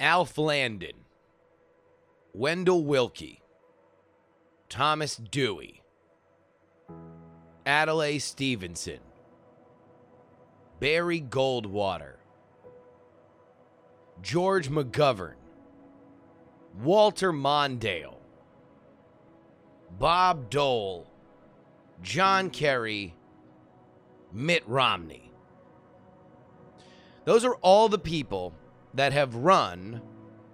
Alf Landon, Wendell Willkie, Thomas Dewey, Adlai Stevenson, Barry Goldwater, George McGovern, Walter Mondale, Bob Dole, John Kerry, Mitt Romney. Those are all the people that have run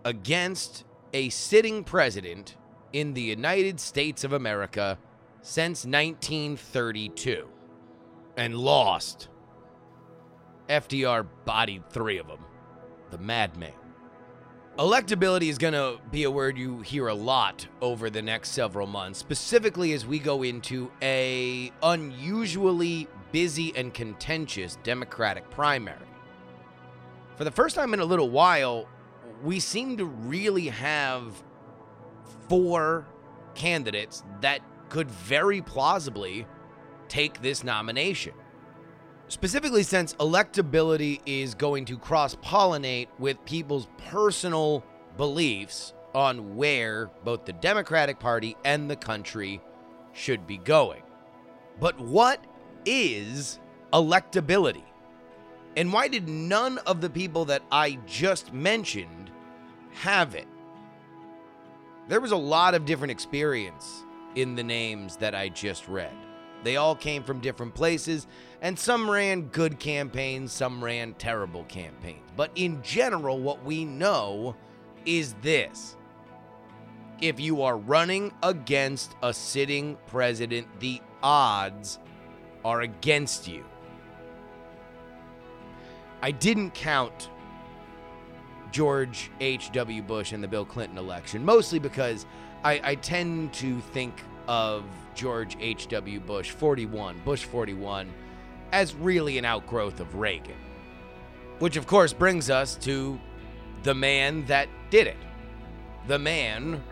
against a sitting president in the United States of America since 1932 and lost. FDR bodied three of them. The madman. Electability is going to be a word you hear a lot over the next several months, specifically as we go into a unusually busy and contentious Democratic primary. For the first time in a little while, we seem to really have four candidates that could very plausibly take this nomination specifically since electability is going to cross pollinate with people's personal beliefs on where both the Democratic Party and the country should be going. But what is electability? And why did none of the people that I just mentioned have it? There was a lot of different experience in the names that I just read. They all came from different places, and some ran good campaigns, some ran terrible campaigns. But in general, what we know is this if you are running against a sitting president, the odds are against you. I didn't count George H.W. Bush in the Bill Clinton election, mostly because I, I tend to think of George H.W. Bush 41, Bush 41, as really an outgrowth of Reagan. Which, of course, brings us to the man that did it. The man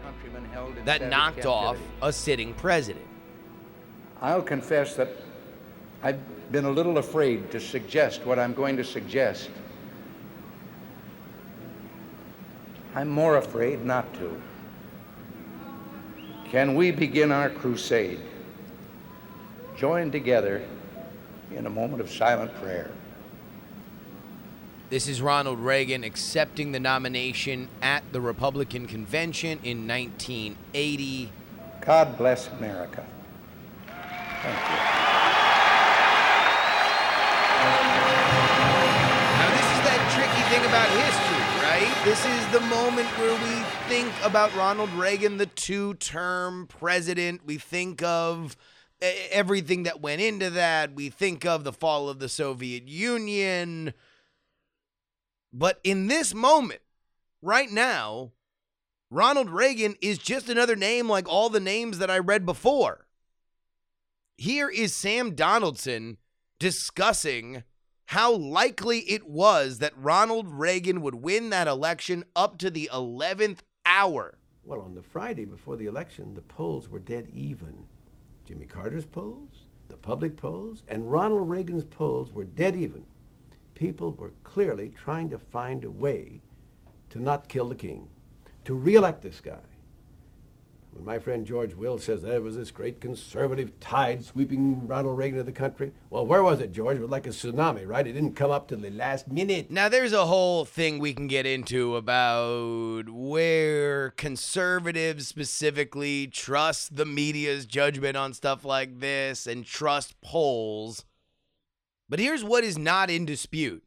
that knocked captivity. off a sitting president. I'll confess that I've been a little afraid to suggest what I'm going to suggest. I'm more afraid not to. Can we begin our crusade? Join together in a moment of silent prayer. This is Ronald Reagan accepting the nomination at the Republican convention in 1980. God bless America. Thank you. About history right? This is the moment where we think about Ronald Reagan, the two term president. We think of everything that went into that. We think of the fall of the Soviet Union. But in this moment, right now, Ronald Reagan is just another name like all the names that I read before. Here is Sam Donaldson discussing how likely it was that Ronald Reagan would win that election up to the 11th hour. Well, on the Friday before the election, the polls were dead even. Jimmy Carter's polls, the public polls, and Ronald Reagan's polls were dead even. People were clearly trying to find a way to not kill the king, to reelect this guy. When my friend George Will says there was this great conservative tide sweeping Ronald Reagan of the country, well, where was it, George? It was like a tsunami, right? It didn't come up till the last minute. Now, there's a whole thing we can get into about where conservatives specifically trust the media's judgment on stuff like this and trust polls. But here's what is not in dispute.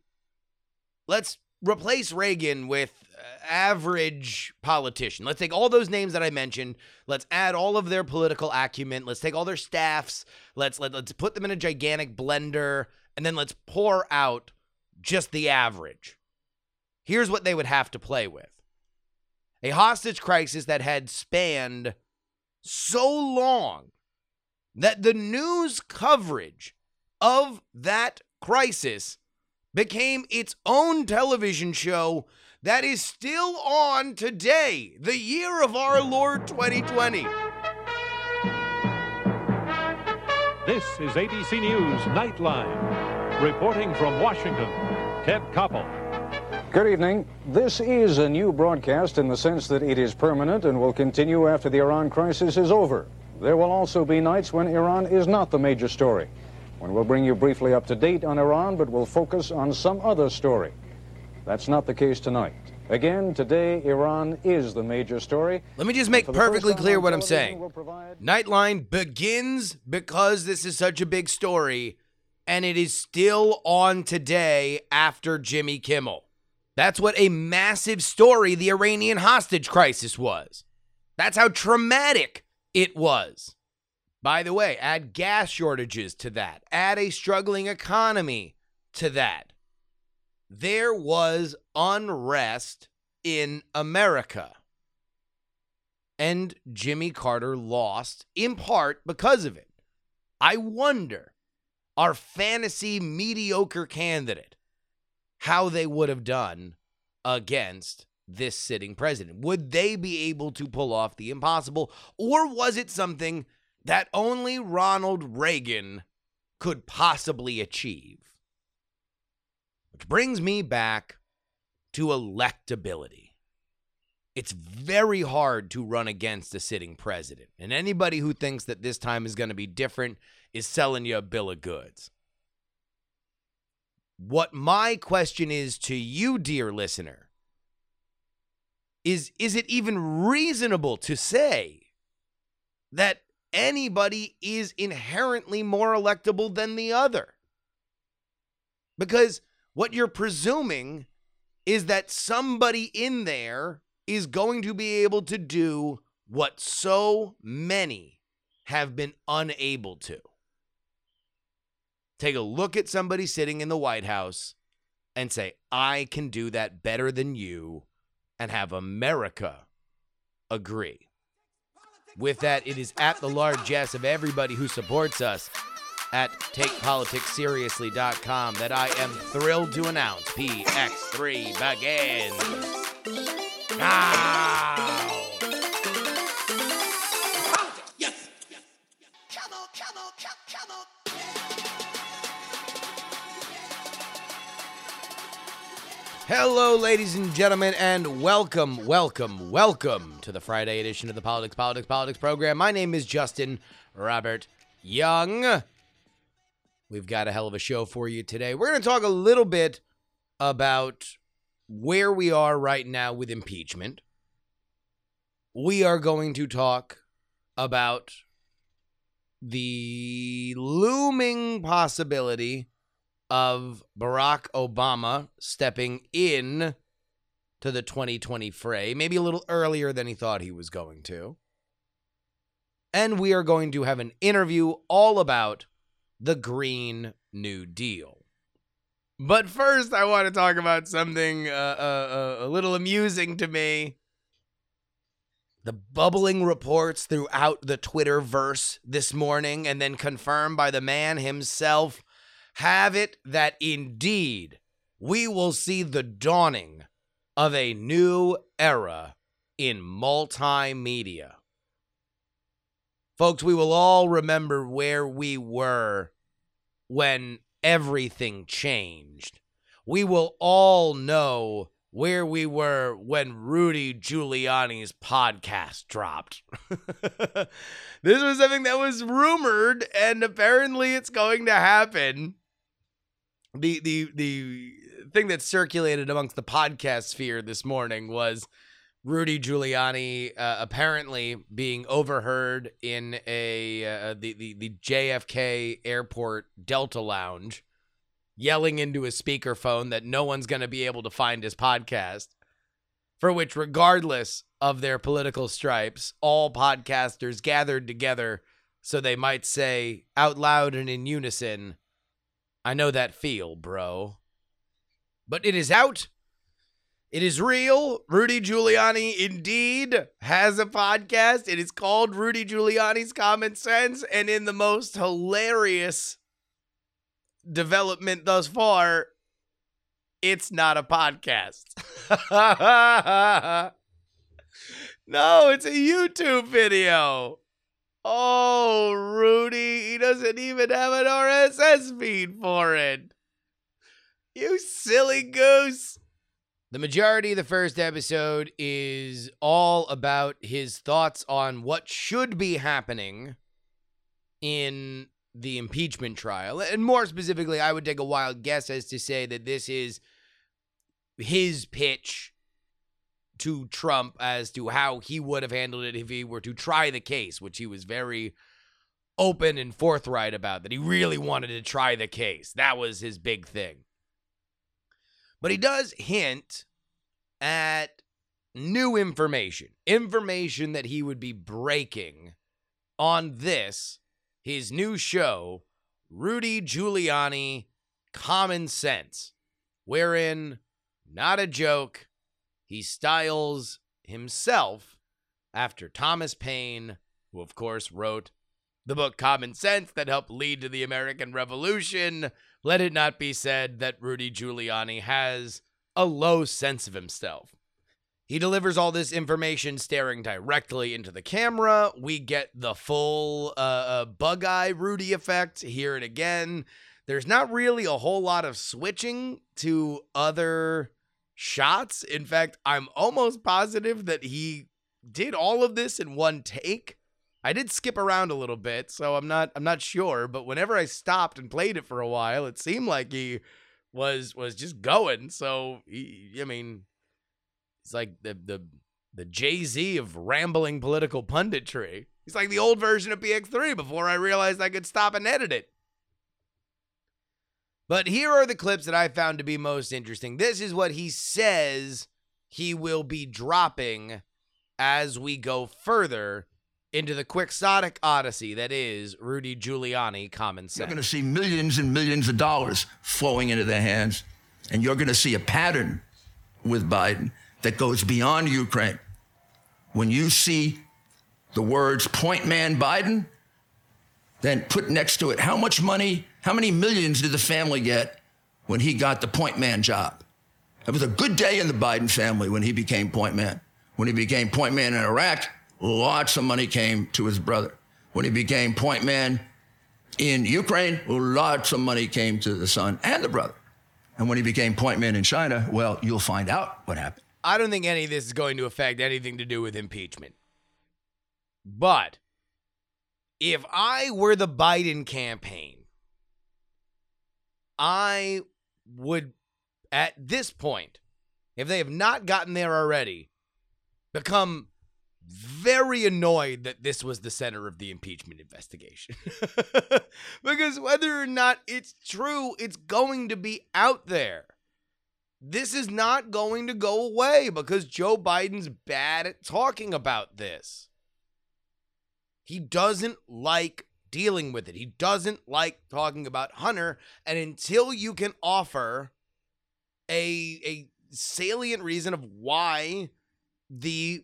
Let's replace Reagan with average politician. Let's take all those names that I mentioned. Let's add all of their political acumen. Let's take all their staffs. Let's let, let's put them in a gigantic blender and then let's pour out just the average. Here's what they would have to play with. A hostage crisis that had spanned so long that the news coverage of that crisis became its own television show that is still on today, the year of our Lord 2020. This is ABC News Nightline. Reporting from Washington, Ted Koppel. Good evening. This is a new broadcast in the sense that it is permanent and will continue after the Iran crisis is over. There will also be nights when Iran is not the major story, when we'll bring you briefly up to date on Iran, but we'll focus on some other story. That's not the case tonight. Again, today, Iran is the major story. Let me just make For the first perfectly clear what I'm saying. we'll provide- Nightline begins because this is such a big story, and it is still on today after Jimmy Kimmel. That's what a massive story the Iranian hostage crisis was. That's how traumatic it was. By the way, add gas shortages to that, add a struggling economy to that. There was unrest in America. And Jimmy Carter lost in part because of it. I wonder, our fantasy mediocre candidate, how they would have done against this sitting president. Would they be able to pull off the impossible? Or was it something that only Ronald Reagan could possibly achieve? Which brings me back to electability. It's very hard to run against a sitting president. And anybody who thinks that this time is going to be different is selling you a bill of goods. What my question is to you, dear listener, is is it even reasonable to say that anybody is inherently more electable than the other? Because what you're presuming is that somebody in there is going to be able to do what so many have been unable to. Take a look at somebody sitting in the White House and say, I can do that better than you, and have America agree. With that, it is at the largesse of everybody who supports us at takepoliticsseriously.com that I am thrilled to announce PX3 begins. Now! Hello, ladies and gentlemen, and welcome, welcome, welcome to the Friday edition of the Politics, Politics, Politics program. My name is Justin Robert Young. We've got a hell of a show for you today. We're going to talk a little bit about where we are right now with impeachment. We are going to talk about the looming possibility of Barack Obama stepping in to the 2020 fray, maybe a little earlier than he thought he was going to. And we are going to have an interview all about the Green New Deal. But first, I want to talk about something uh, uh, uh, a little amusing to me. The bubbling reports throughout the Twitterverse this morning, and then confirmed by the man himself, have it that indeed we will see the dawning of a new era in multimedia. Folks, we will all remember where we were when everything changed. We will all know where we were when Rudy Giuliani's podcast dropped. this was something that was rumored, and apparently it's going to happen. The the the thing that circulated amongst the podcast sphere this morning was Rudy Giuliani uh, apparently being overheard in a uh, the, the the JFK Airport Delta Lounge, yelling into a speakerphone that no one's going to be able to find his podcast. For which, regardless of their political stripes, all podcasters gathered together so they might say out loud and in unison, "I know that feel, bro." But it is out. It is real. Rudy Giuliani indeed has a podcast. It is called Rudy Giuliani's Common Sense. And in the most hilarious development thus far, it's not a podcast. no, it's a YouTube video. Oh, Rudy, he doesn't even have an RSS feed for it. You silly goose. The majority of the first episode is all about his thoughts on what should be happening in the impeachment trial. And more specifically, I would take a wild guess as to say that this is his pitch to Trump as to how he would have handled it if he were to try the case, which he was very open and forthright about, that he really wanted to try the case. That was his big thing. But he does hint at new information, information that he would be breaking on this, his new show, Rudy Giuliani Common Sense, wherein, not a joke, he styles himself after Thomas Paine, who, of course, wrote the book Common Sense that helped lead to the American Revolution. Let it not be said that Rudy Giuliani has a low sense of himself. He delivers all this information staring directly into the camera. We get the full uh, uh, bug eye Rudy effect here and again. There's not really a whole lot of switching to other shots. In fact, I'm almost positive that he did all of this in one take. I did skip around a little bit, so I'm not I'm not sure, but whenever I stopped and played it for a while, it seemed like he was was just going. So he, I mean, it's like the the the Jay-Z of rambling political punditry. He's like the old version of PX3 before I realized I could stop and edit it. But here are the clips that I found to be most interesting. This is what he says he will be dropping as we go further into the quixotic odyssey that is Rudy Giuliani common sense. You're going to see millions and millions of dollars flowing into their hands, and you're going to see a pattern with Biden that goes beyond Ukraine. When you see the words point man Biden, then put next to it how much money, how many millions did the family get when he got the point man job? It was a good day in the Biden family when he became point man. When he became point man in Iraq, lots of money came to his brother. When he became point man in Ukraine, lots of money came to the son and the brother. And when he became point man in China, well, you'll find out what happened. I don't think any of this is going to affect anything to do with impeachment. But if I were the Biden campaign, I would, at this point, if they have not gotten there already, become very annoyed that this was the center of the impeachment investigation. because whether or not it's true, it's going to be out there. This is not going to go away because Joe Biden's bad at talking about this. He doesn't like dealing with it. He doesn't like talking about Hunter. And until you can offer a, a salient reason of why the,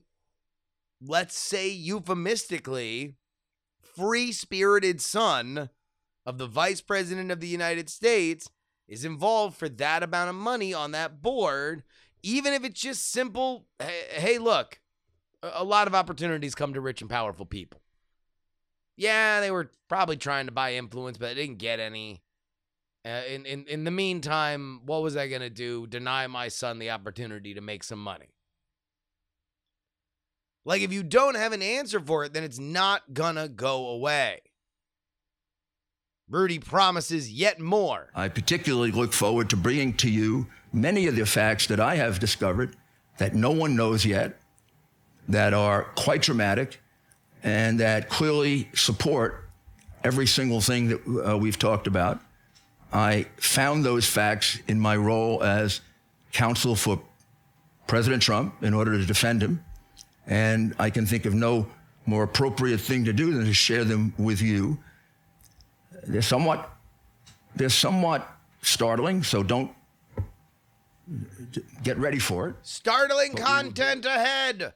let's say euphemistically, free spirited son of the vice president of the United States is involved for that amount of money on that board, even if it's just simple, hey, look, a lot of opportunities come to rich and powerful people. Yeah, they were probably trying to buy influence, but they didn't get any. Uh, in, in in the meantime, what was I gonna do? Deny my son the opportunity to make some money? Like, if you don't have an answer for it, then it's not gonna go away. Rudy promises yet more. I particularly look forward to bringing to you many of the facts that I have discovered that no one knows yet, that are quite dramatic, and that clearly support every single thing that uh, we've talked about. I found those facts in my role as counsel for President Trump in order to defend him. And I can think of no more appropriate thing to do than to share them with you. They're somewhat, they're somewhat startling, so don't get ready for it. Startling content ahead.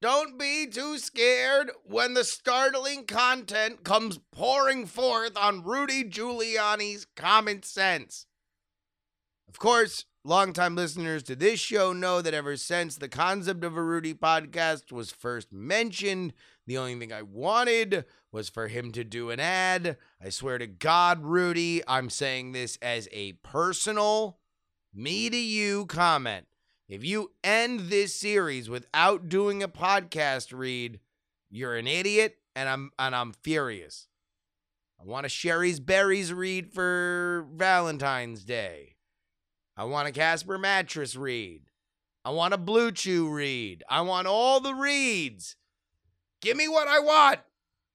Don't be too scared when the startling content comes pouring forth on Rudy Giuliani's common sense. Of course, longtime listeners to this show know that ever since the concept of a Rudy podcast was first mentioned, the only thing I wanted was for him to do an ad. I swear to God, Rudy, I'm saying this as a personal, me to you comment. If you end this series without doing a podcast read, you're an idiot and I'm and I'm furious. I want a Shari's Berries read for Valentine's Day. I want a Casper mattress read. I want a BlueChew read. I want all the reads. Give me what I want.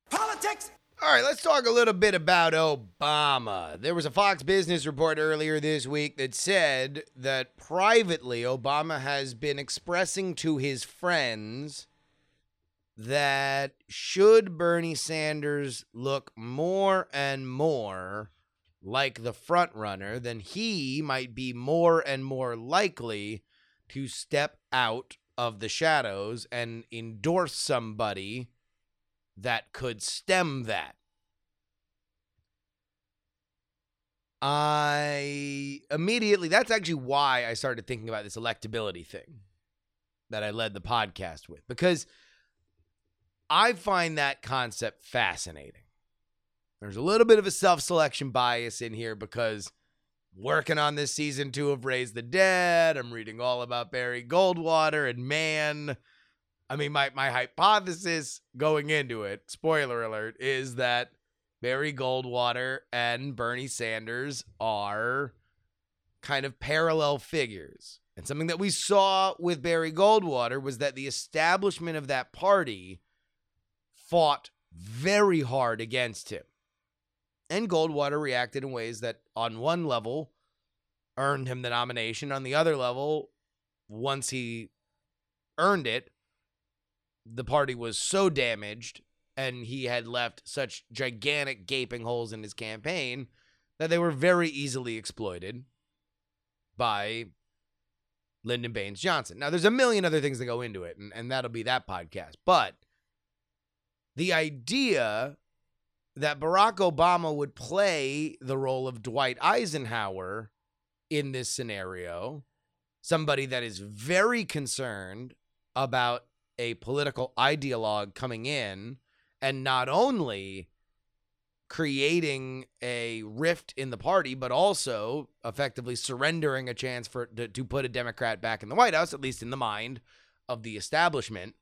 Politics! All right, let's talk a little bit about Obama. There was a Fox Business report earlier this week that said that privately, Obama has been expressing to his friends that should Bernie Sanders look more and more like the front runner, then he might be more and more likely to step out of the shadows and endorse somebody that could stem that. I immediately, that's actually why I started thinking about this electability thing that I led the podcast with, because I find that concept fascinating. There's a little bit of a self selection bias in here because working on this season two of Raise the Dead, I'm reading all about Barry Goldwater, and man, I mean, my, my hypothesis going into it, spoiler alert, is that Barry Goldwater and Bernie Sanders are kind of parallel figures. And something that we saw with Barry Goldwater was that the establishment of that party fought very hard against him. And Goldwater reacted in ways that, on one level, earned him the nomination. On the other level, once he earned it, the party was so damaged and he had left such gigantic gaping holes in his campaign that they were very easily exploited by Lyndon Baines Johnson. Now, there's a million other things that go into it, and, and that'll be that podcast. But the idea that Barack Obama would play the role of Dwight Eisenhower in this scenario, somebody that is very concerned about a political ideologue coming in and not only creating a rift in the party, but also effectively surrendering a chance for to, to put a Democrat back in the White House, at least in the mind of the establishment,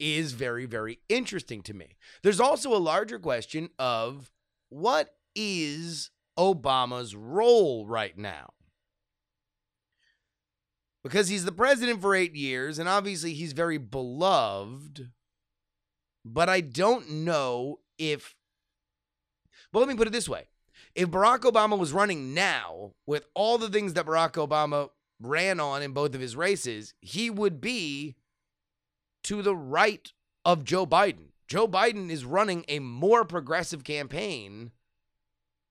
is very, very interesting to me. There's also a larger question of what is Obama's role right now? Because he's the president for eight years, and obviously he's very beloved. But I don't know if. Well, let me put it this way. If Barack Obama was running now with all the things that Barack Obama ran on in both of his races, he would be to the right of Joe Biden. Joe Biden is running a more progressive campaign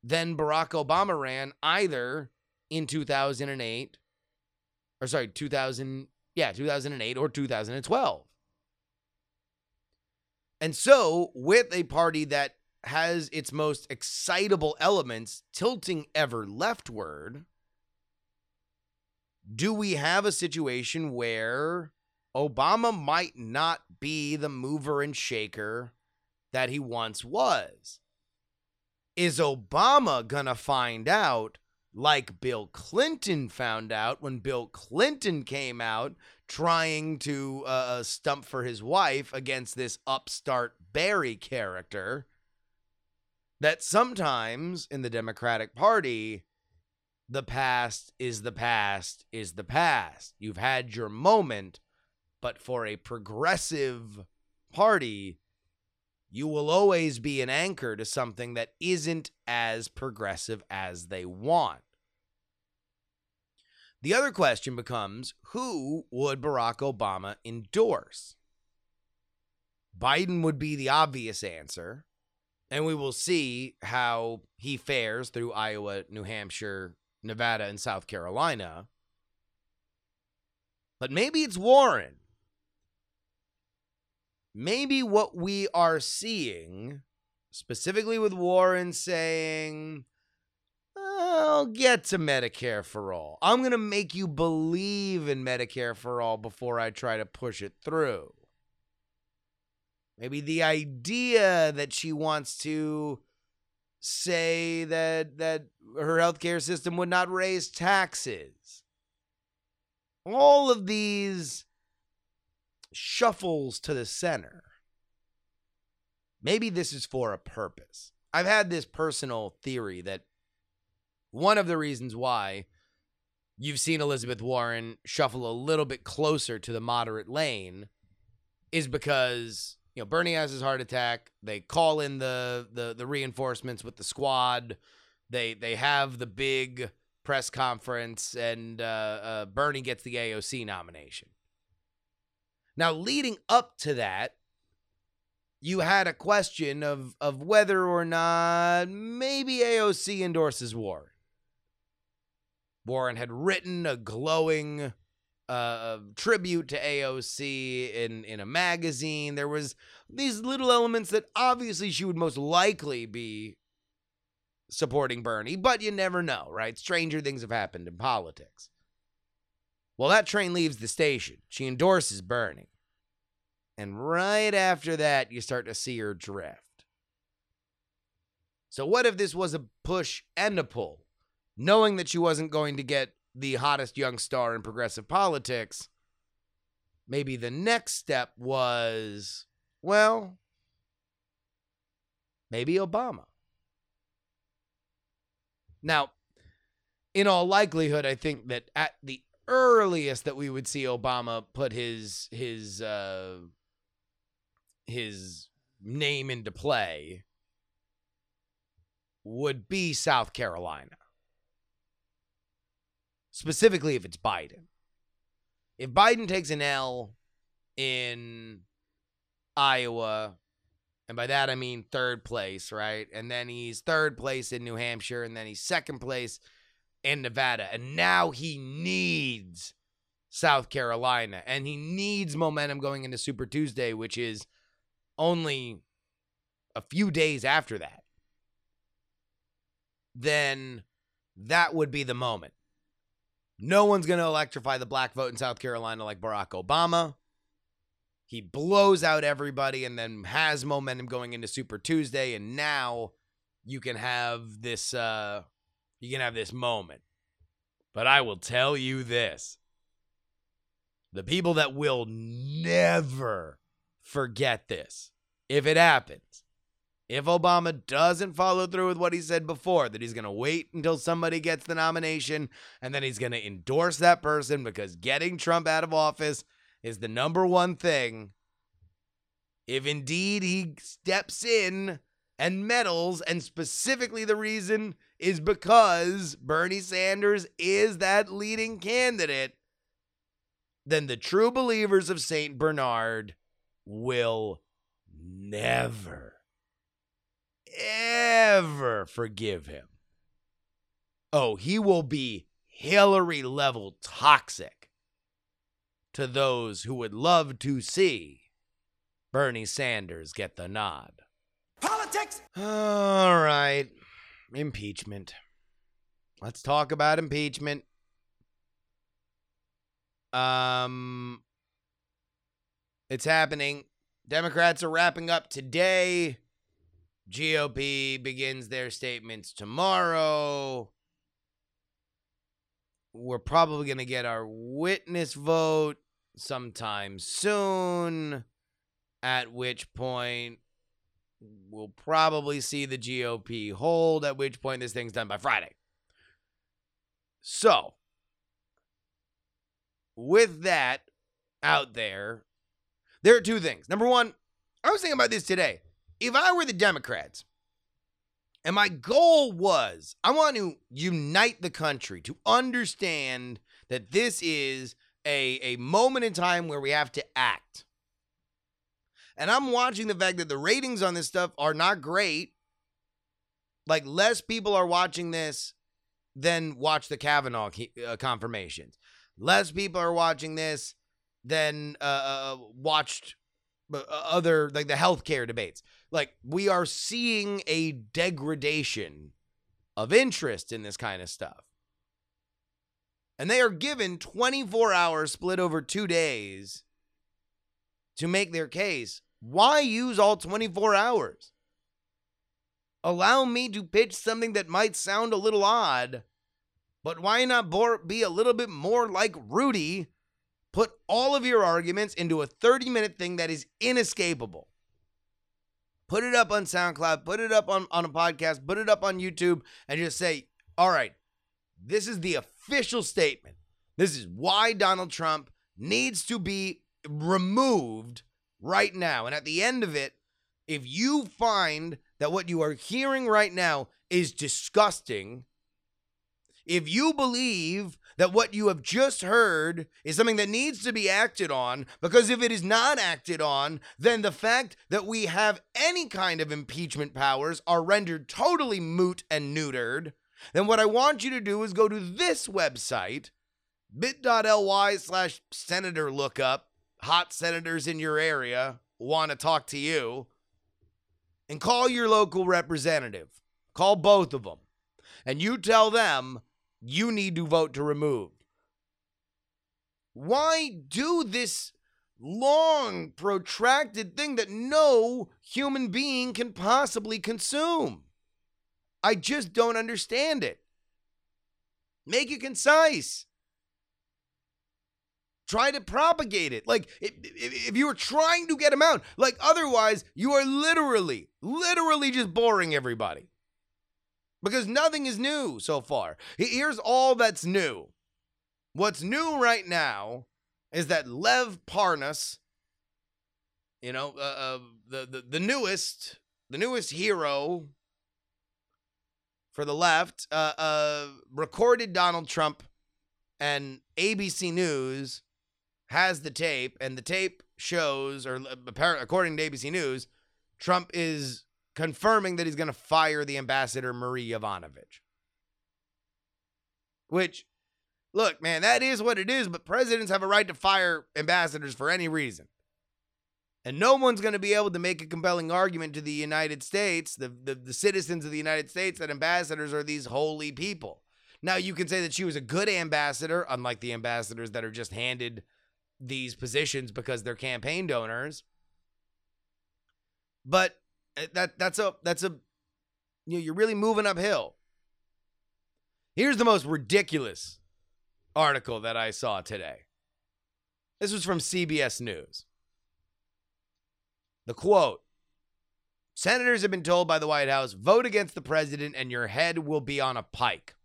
than Barack Obama ran either in 2008 or sorry, 2000 yeah, 2008 or 2012. And so, with a party that has its most excitable elements tilting ever leftward, do we have a situation where Obama might not be the mover and shaker that he once was. Is Obama going to find out, like Bill Clinton found out when Bill Clinton came out trying to uh, uh stump for his wife against this upstart Barry character? That sometimes in the Democratic Party, the past is the past is the past. You've had your moment but for a progressive party, you will always be an anchor to something that isn't as progressive as they want. The other question becomes who would Barack Obama endorse? Biden would be the obvious answer, and we will see how he fares through Iowa, New Hampshire, Nevada, and South Carolina. But maybe it's Warren maybe what we are seeing, specifically with Warren saying, I'll get to Medicare for all. I'm going to make you believe in Medicare for all before I try to push it through. Maybe the idea that she wants to say that that her healthcare system would not raise taxes all of these shuffles to the center, maybe this is for a purpose. I've had this personal theory that one of the reasons why you've seen Elizabeth Warren shuffle a little bit closer to the moderate lane is because you know Bernie has his heart attack. They call in the the the reinforcements with the squad. They they have the big press conference, and uh, uh, Bernie gets the AOC nomination. Now, leading up to that, you had a question of of whether or not maybe AOC endorses Warren. Warren had written a glowing uh, tribute to AOC in in a magazine. There was these little elements that obviously she would most likely be supporting Bernie, but you never know, right? Stranger things have happened in politics. Well, that train leaves the station. She endorses Bernie. And right after that, you start to see her drift. So, what if this was a push and a pull? Knowing that she wasn't going to get the hottest young star in progressive politics, maybe the next step was, well, maybe Obama. Now, in all likelihood, I think that at the earliest that we would see Obama put his his uh, his name into play would be South Carolina. Specifically, if it's Biden. If Biden takes an L in Iowa, and by that I mean third place, right? And then he's third place in New Hampshire, and then he's second place in Nevada. And now he needs South Carolina, and he needs momentum going into Super Tuesday, which is only a few days after that. Then that would be the moment. No one's going to electrify the black vote in South Carolina like Barack Obama. He blows out everybody and then has momentum going into Super Tuesday. And now you can have this uh you can have this moment. But I will tell you this. The people that will never forget this, if it happens, if Obama doesn't follow through with what he said before, that he's going to wait until somebody gets the nomination and then he's going to endorse that person because getting Trump out of office is the number one thing. If indeed he steps in and meddles, and specifically the reason is because Bernie Sanders is that leading candidate, then the true believers of St. Bernard will never ever forgive him. Oh, he will be Hillary level toxic to those who would love to see Bernie Sanders get the nod. Politics! All right. Impeachment. Let's talk about impeachment. Um it's happening. Democrats are wrapping up today. GOP begins their statements tomorrow. We're probably going to get our witness vote sometime soon, at which point we'll probably see the GOP hold, at which point this thing's done by Friday. So, with that out there, there are two things. Number one, I was thinking about this today if I were the Democrats, and my goal was I want to unite the country to understand that this is a, a moment in time where we have to act. And I'm watching the fact that the ratings on this stuff are not great. Like, less people are watching this than watch the Kavanaugh uh, confirmations. Less people are watching this than uh, uh, watched uh, other, like the healthcare debates. Like we are seeing a degradation of interest in this kind of stuff. And they are given 24 hours split over two days to make their case. Why use all 24 hours? Allow me to pitch something that might sound a little odd But why not be a little bit more like Rudy? Put all of your arguments into a 30 minute thing that is inescapable. Put it up on SoundCloud, put it up on, on a podcast, put it up on YouTube, and just say, all right, this is the official statement. This is why Donald Trump needs to be removed right now. And at the end of it, if you find that what you are hearing right now is disgusting, if you believe that what you have just heard is something that needs to be acted on, because if it is not acted on, then the fact that we have any kind of impeachment powers are rendered totally moot and neutered, then what I want you to do is go to this website, bit.ly slash senator lookup, hot senators in your area want to talk to you, and call your local representative. Call both of them. And you tell them you need to vote to remove. Why do this long, protracted thing that no human being can possibly consume? I just don't understand it. Make it concise. Try to propagate it. Like, if, if, you were trying to get them out, like, otherwise, you are literally, literally just boring everybody because nothing is new so far. Here's all that's new. What's new right now is that Lev Parnas, you know, uh, uh, the, the the newest the newest hero for the left, uh, uh, recorded Donald Trump, and ABC News has the tape, and the tape shows, or uh, according to ABC News, Trump is confirming that he's going to fire the ambassador Marie Yovanovitch. Which, look, man, that is what it is, but presidents have a right to fire ambassadors for any reason. And no one's going to be able to make a compelling argument to the United States, the, the, the, citizens of the United States, that ambassadors are these holy people. Now, you can say that she was a good ambassador, unlike the ambassadors that are just handed these positions because they're campaign donors. But Eh, that that's a that's a you know, you're really moving uphill. Here's the most ridiculous article that I saw today. This was from CBS News. The quote Senators have been told by the White House vote against the president and your head will be on a pike.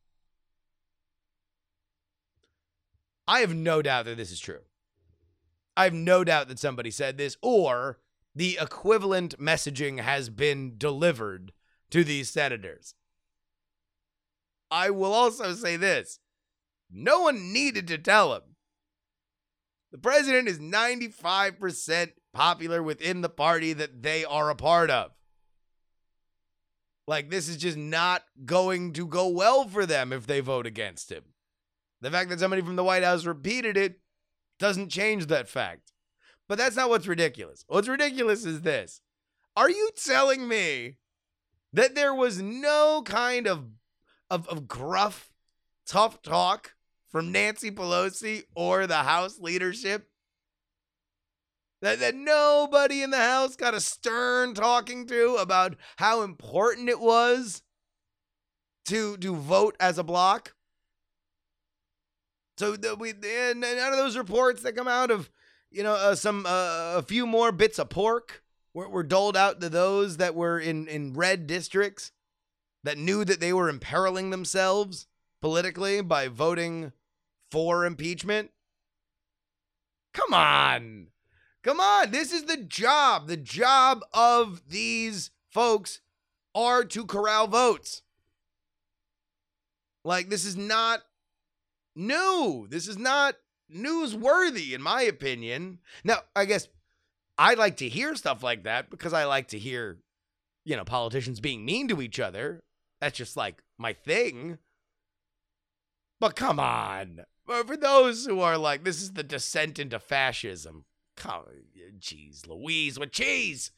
I have no doubt that this is true. I have no doubt that somebody said this, or the equivalent messaging has been delivered to these senators. I will also say this no one needed to tell him. The president is 95% popular within the party that they are a part of. Like, this is just not going to go well for them if they vote against him. The fact that somebody from the White House repeated it doesn't change that fact. But that's not what's ridiculous. What's ridiculous is this. Are you telling me that there was no kind of of, of gruff, tough talk from Nancy Pelosi or the House leadership? That, that nobody in the House got a stern talking to about how important it was to to vote as a block. So the, we none of those reports that come out of you know, uh, some uh, a few more bits of pork were, were doled out to those that were in in red districts that knew that they were imperiling themselves politically by voting for impeachment. Come on. Come on. This is the job. The job of these folks are to corral votes. Like, this is not new. This is not newsworthy, in my opinion. Now, I guess I like to hear stuff like that because I like to hear, you know, politicians being mean to each other. That's just like my thing. But come on. For those who are like, this is the descent into fascism. Come, jeez, Louise with cheese.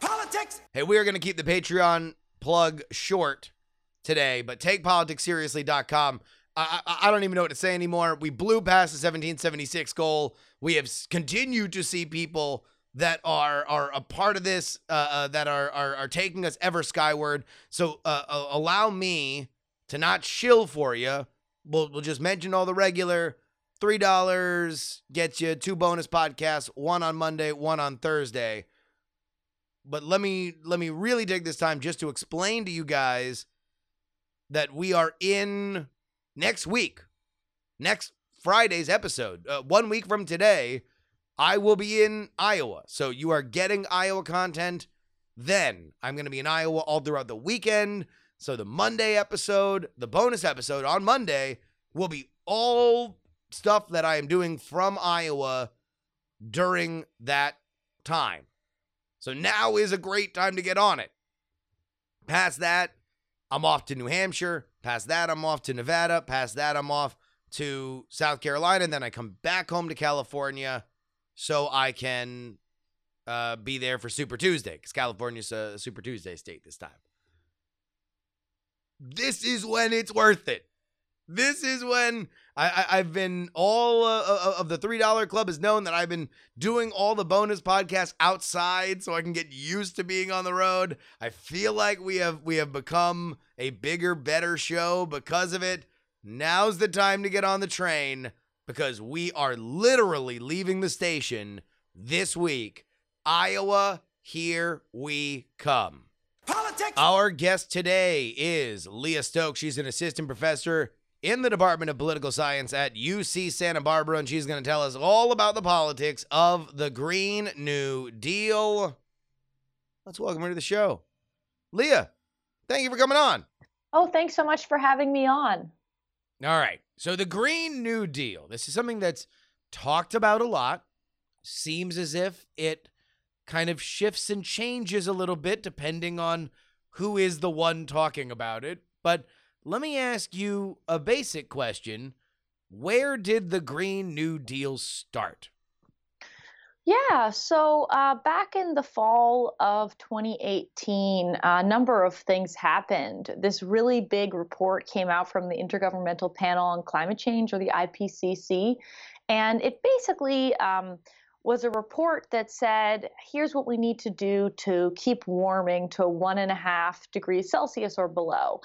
Politics. Hey, we are going to keep the Patreon plug short today, but takepoliticsseriously.com I, I, don't even know what to say anymore. We blew past the 1776 goal. We have continued to see people that are are a part of this uh, uh, that are, are are taking us ever skyward. So uh, uh allow me to not shill for you we'll we'll just mention all the regular. Three dollars gets you two bonus podcasts, one on Monday, one on Thursday. But let me let me really take this time just to explain to you guys that we are in next week, next Friday's episode, uh, one week from today. I will be in Iowa, so you are getting Iowa content. Then I'm going to be in Iowa all throughout the weekend. So the Monday episode, the bonus episode on Monday, will be all stuff that I am doing from Iowa during that time. So now is a great time to get on it. Past that, I'm off to New Hampshire. Past that, I'm off to Nevada. Past that, I'm off to South Carolina. And then I come back home to California so I can uh, be there for Super Tuesday because California's a Super Tuesday state this time. This is when it's worth it. This is when I, I have been all uh, uh, uh, of the three dollar club has known that I've been doing all the bonus podcasts outside so I can get used to being on the road. I feel like we have we have become a bigger, better show because of it. Now's the time to get on the train because we are literally leaving the station this week. Iowa, here we come. Politics. Our guest today is Leah Stokes. She's an assistant professor in the Department of Political Science at UC Santa Barbara, and she's going to tell us all about the politics of the Green New Deal. Let's welcome her to the show. Leah, thank you for coming on. Oh, thanks so much for having me on. All right. So, the Green New Deal, this is something that's talked about a lot. Seems as if it kind of shifts and changes a little bit depending on who is the one talking about it. But let me ask you a basic question. Where did the Green New Deal start? Yeah, so uh, back in the fall of 2018, a number of things happened. This really big report came out from the Intergovernmental Panel on Climate Change, or the IPCC, and it basically um, was a report that said, here's what we need to do to keep warming to one and a half degrees Celsius or below.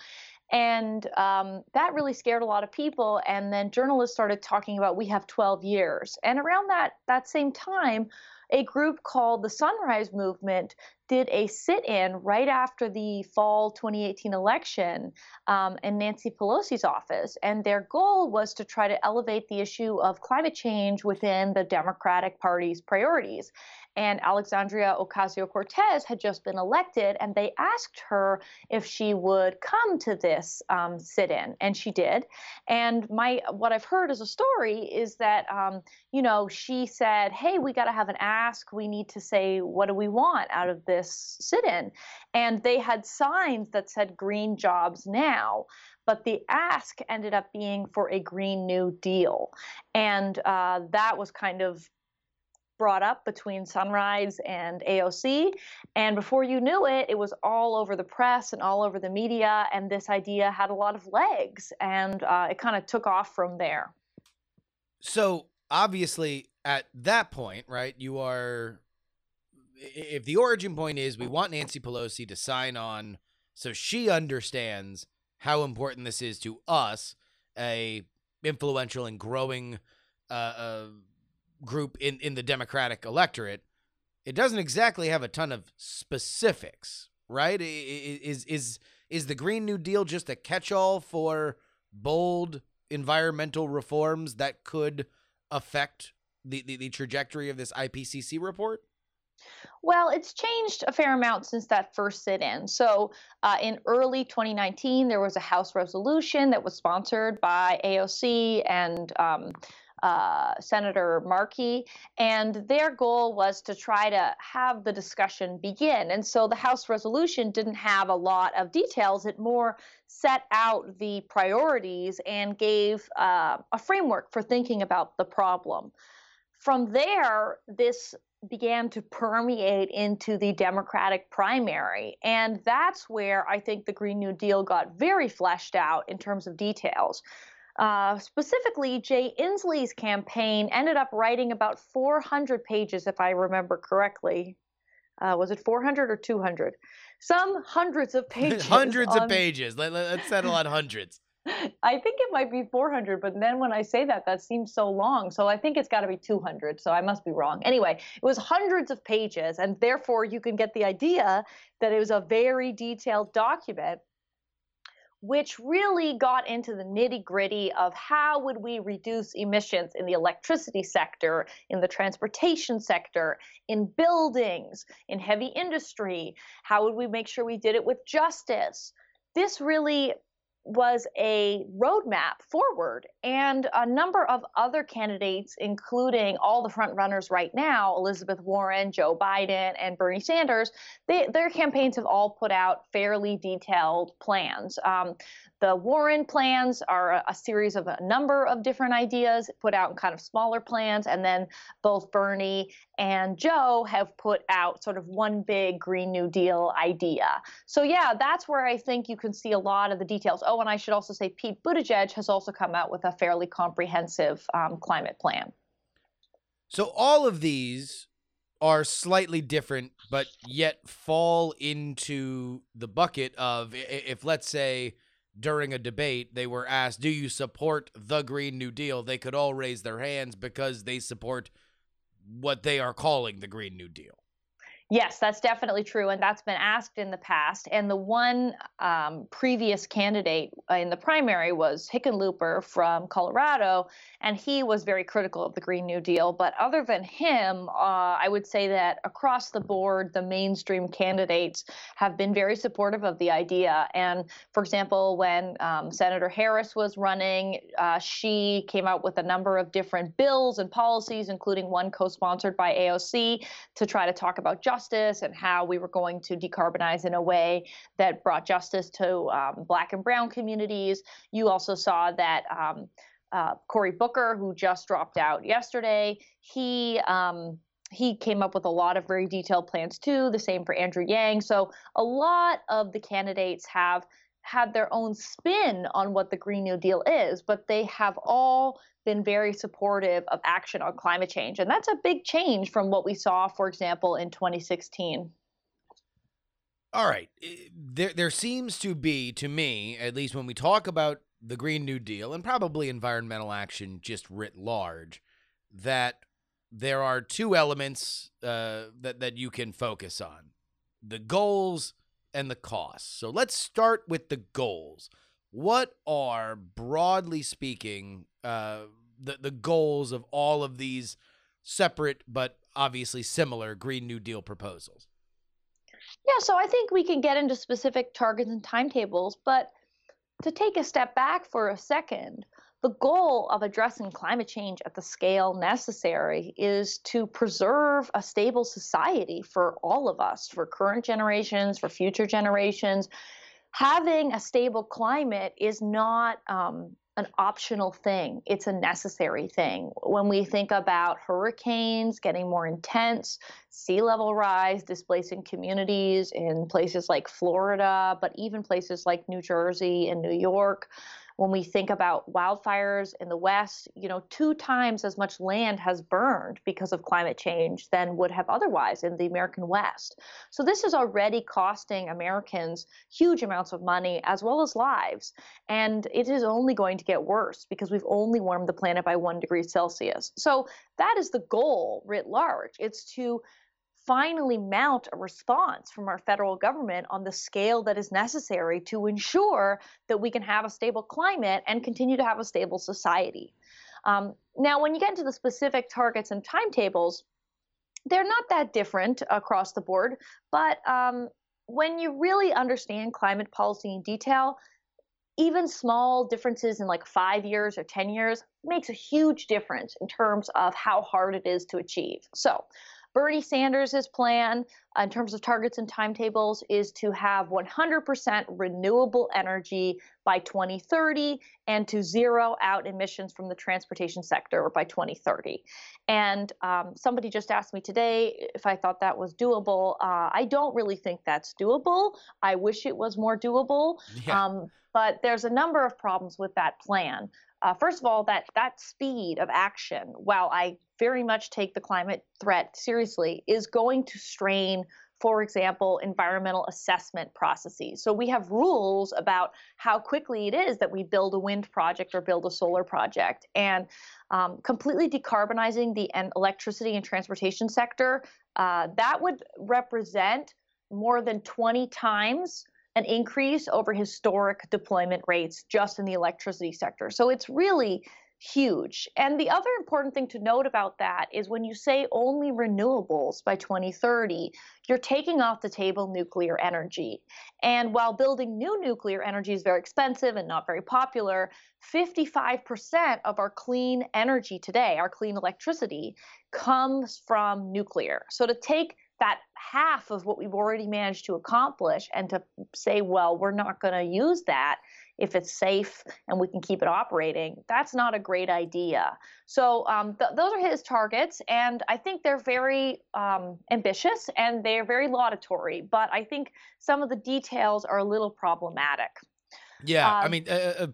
And um, that really scared a lot of people. And then journalists started talking about we have 12 years. And around that that same time, a group called the Sunrise Movement did a sit in right after the fall 2018 election um, in Nancy Pelosi's office. And their goal was to try to elevate the issue of climate change within the Democratic Party's priorities and Alexandria Ocasio Cortez had just been elected, and they asked her if she would come to this um, sit-in, and she did. And my what I've heard as a story is that um, you know she said, "Hey, we got to have an ask. We need to say what do we want out of this sit-in," and they had signs that said "Green Jobs Now." but the ask ended up being for a Green New Deal. And uh, that was kind of brought up between Sunrise and AOC. And before you knew it, it was all over the press and all over the media. And this idea had a lot of legs and uh, it kind of took off from there. So, obviously, at that point, right, you are. If the origin point is we want Nancy Pelosi to sign on so she understands how important this is to us, a influential and growing uh, uh, group in, in the Democratic electorate, it doesn't exactly have a ton of specifics, right? Is is is the Green New Deal just a catch-all for bold environmental reforms that could affect the, the, the trajectory of this IPCC report? Well, it's changed a fair amount since that first sit in. So, uh, in early 2019, there was a House resolution that was sponsored by AOC and um, uh, Senator Markey, and their goal was to try to have the discussion begin. And so the House resolution didn't have a lot of details. It more set out the priorities and gave uh, a framework for thinking about the problem. From there, this began to permeate into the Democratic primary. And that's where I think the Green New Deal got very fleshed out in terms of details. Uh, specifically, Jay Inslee's campaign ended up writing about 400 pages, if I remember correctly. Uh, was it 400 or 200? Some hundreds of pages. hundreds on... of pages. Let, us settle on hundreds. I think it might be 400, but then when I say that, that seems so long. So I think it's got to be 200. So I must be wrong. Anyway, it was hundreds of pages, and therefore you can get the idea that it was a very detailed document which really got into the nitty gritty of how would we reduce emissions in the electricity sector, in the transportation sector, in buildings, in heavy industry. How would we make sure we did it with justice? This really was a roadmap forward. And a number of other candidates, including all the front runners right now Elizabeth Warren, Joe Biden, and Bernie Sanders, they, their campaigns have all put out fairly detailed plans. Um, the Warren plans are a, a, series of a number of different ideas put out in kind of smaller plans, and then both Bernie and Joe have put out sort of one big Green New Deal idea. So, yeah, that's where I think you can see a lot of the details. Oh, and I should also say Pete Buttigieg has also come out with a fairly comprehensive um, climate plan. So, all of these are slightly different, but yet fall into the bucket of if, let's say, during a debate, they were asked, Do you support the Green New Deal? They could all raise their hands because they support what they are calling the Green New Deal. Yes, that's definitely true, and that's been asked in the past. And the one um, previous candidate in the primary was Hickenlooper from Colorado, and he was very critical of the Green New Deal. But other than him, uh, I would say that across the board, the mainstream candidates have been very supportive of the idea. And for example, when um, Senator Harris was running, uh, she came out with a number of different bills and policies, including one co-sponsored by AOC, to try to talk about justice justice and how we were going to decarbonize in a way that brought justice to um, black and brown communities. You also saw that um, uh, Cory Booker, who just dropped out yesterday, he um, he came up with a lot of very detailed plans too. The same for Andrew Yang. So a lot of the candidates have had their own spin on what the Green New Deal is, but they have all been very supportive of action on climate change. And that's a big change from what we saw, for example, in 2016. All right. There, there seems to be, to me, at least when we talk about the Green New Deal and probably environmental action just writ large, that there are two elements uh, that, that you can focus on the goals and the costs. So let's start with the goals. What are, broadly speaking, uh, the the goals of all of these separate but obviously similar Green New Deal proposals? Yeah, so I think we can get into specific targets and timetables, but to take a step back for a second, the goal of addressing climate change at the scale necessary is to preserve a stable society for all of us, for current generations, for future generations. Having a stable climate is not um, an optional thing, it's a necessary thing. When we think about hurricanes getting more intense, sea level rise displacing communities in places like Florida, but even places like New Jersey and New York, when we think about wildfires in the West, you know, two times as much land has burned because of climate change than would have otherwise in the American West. So this is already costing Americans huge amounts of money as well as lives. And it is only going to get worse because we've only warmed the planet by one degree Celsius. So that is the goal writ large. It's to finally mount a response from our federal government on the scale that is necessary to ensure that we can have a stable climate and continue to have a stable society. Um, now, when you get into the specific targets and timetables, they're not that different across the board, but um, when you really understand climate policy in detail, even small differences in like five years or 10 years makes a huge difference in terms of how hard it is to achieve. So, Bernie Sanders' plan in terms of targets and timetables is to have 100% renewable energy by 2030 and to zero out emissions from the transportation sector by 2030. And um, somebody just asked me today if I thought that was doable. Uh, I don't really think that's doable. I wish it was more doable. Yeah. Um, but there's a number of problems with that plan. Uh, first of all, that that speed of action, while I very much take the climate threat seriously, is going to strain for example, environmental assessment processes. So we have rules about how quickly it is that we build a wind project or build a solar project. And um, completely decarbonizing the electricity and transportation sector, uh, that would represent more than 20 times an increase over historic deployment rates just in the electricity sector. So it's really huge. And the other important thing to note about that is when you say only renewables by 2030, you're taking off the table nuclear energy. And while building new nuclear energy is very expensive and not very popular, 55% of our clean energy today, our clean electricity, comes from nuclear. So to take that half of what we've already managed to accomplish and to say, well, we're not going to use that if it's safe and we can keep it operating, that's not a great idea. So um, th- those are his targets, and I think they're very um, ambitious and they're very laudatory. But I think some of the details are a little problematic. Yeah, um, I mean, uh, uh,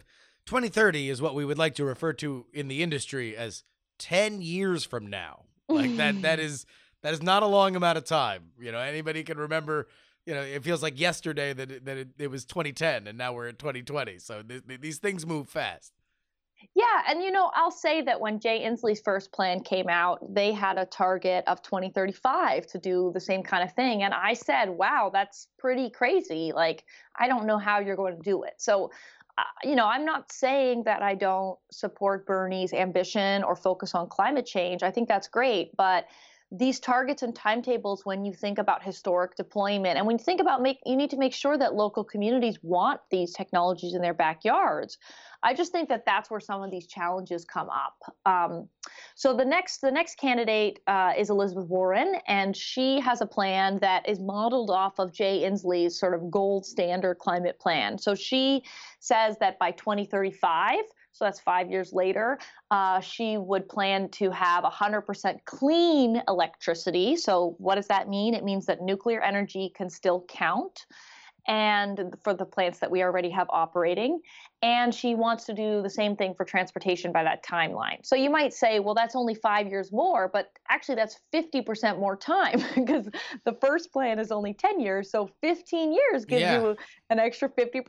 2030 is what we would like to refer to in the industry as 10 years from now. Like that, that is that is not a long amount of time. You know, anybody can remember you know, it feels like yesterday that it, that it, it was 2010 and now we're at 2020. So th- th- these things move fast. Yeah, and you know, I'll say that when Jay Inslee's first plan came out, they had a target of 2035 to do the same kind of thing. And I said, wow, that's pretty crazy. Like, I don't know how you're going to do it. So, uh, you know, I'm not saying that I don't support Bernie's ambition or focus on climate change. I think that's great. But these targets and timetables when you think about historic deployment and when you think about make you need to make sure that local communities want these technologies in their backyards. I just think that that's where some of these challenges come up. Um, so the next the next candidate uh, is elizabeth warren and she has a plan that is modeled off of jay inslee's sort of gold standard climate plan. So she says that by 2035 so that's five years later. Uh, she would plan to have 100% clean electricity. So, what does that mean? It means that nuclear energy can still count and for the plants that we already have operating. And she wants to do the same thing for transportation by that timeline. So you might say, well, that's only five years more, but actually that's 50% more time because the first plan is only 10 years. So 15 years gives yeah. you an extra 50%.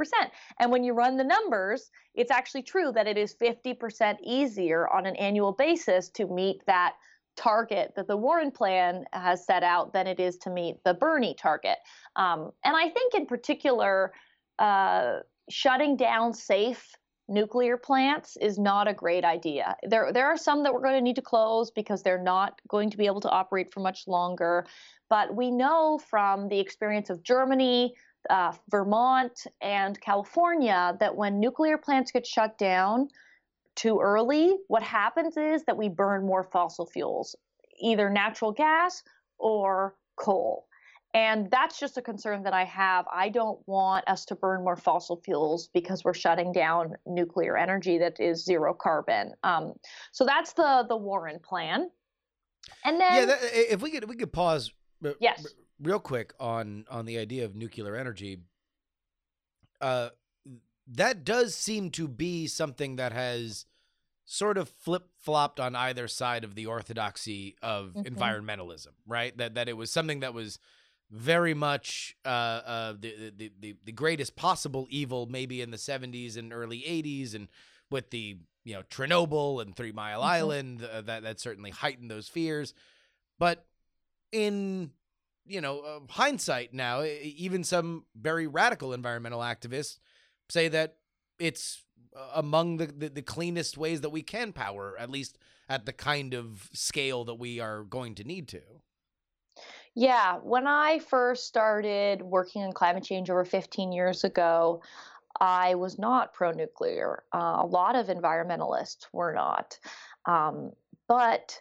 And when you run the numbers, it's actually true that it is 50% easier on an annual basis to meet that target that the Warren plan has set out than it is to meet the Bernie target. Um, and I think, in particular, uh, shutting down safe nuclear plants is not a great idea. There, there are some that we're going to need to close because they're not going to be able to operate for much longer. But we know from the experience of Germany, uh, Vermont, and California that when nuclear plants get shut down, too early, what happens is that we burn more fossil fuels, either natural gas or coal. And that's just a concern that I have. I don't want us to burn more fossil fuels because we're shutting down nuclear energy that is zero carbon. Um, so that's the the Warren plan. And then, yeah, that, if we could we could pause, yes, real quick on on the idea of nuclear energy. Uh, that does seem to be something that has sort of flip flopped on either side of the orthodoxy of mm-hmm. environmentalism, right? That that it was something that was very much uh, uh, the, the the the greatest possible evil, maybe in the '70s and early '80s, and with the you know Chernobyl and Three Mile mm-hmm. Island, uh, that that certainly heightened those fears. But in you know uh, hindsight now, even some very radical environmental activists say that it's uh, among the, the, the cleanest ways that we can power, at least at the kind of scale that we are going to need to. Yeah, when I first started working on climate change over 15 years ago, I was not pro nuclear. Uh, a lot of environmentalists were not. Um, but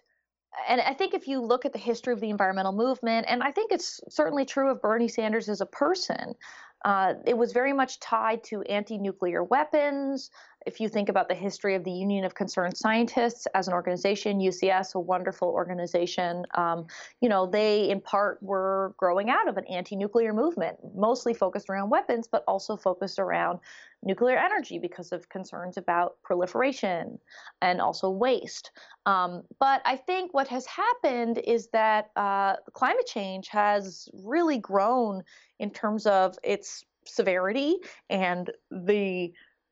and I think if you look at the history of the environmental movement, and I think it's certainly true of Bernie Sanders as a person, uh, it was very much tied to anti nuclear weapons. If you think about the history of the Union of Concerned Scientists as an organization, UCS, a wonderful organization, um, you know, they in part were growing out of an anti nuclear movement, mostly focused around weapons, but also focused around nuclear energy because of concerns about proliferation and also waste. Um, but I think what has happened is that uh, climate change has really grown in terms of its severity and the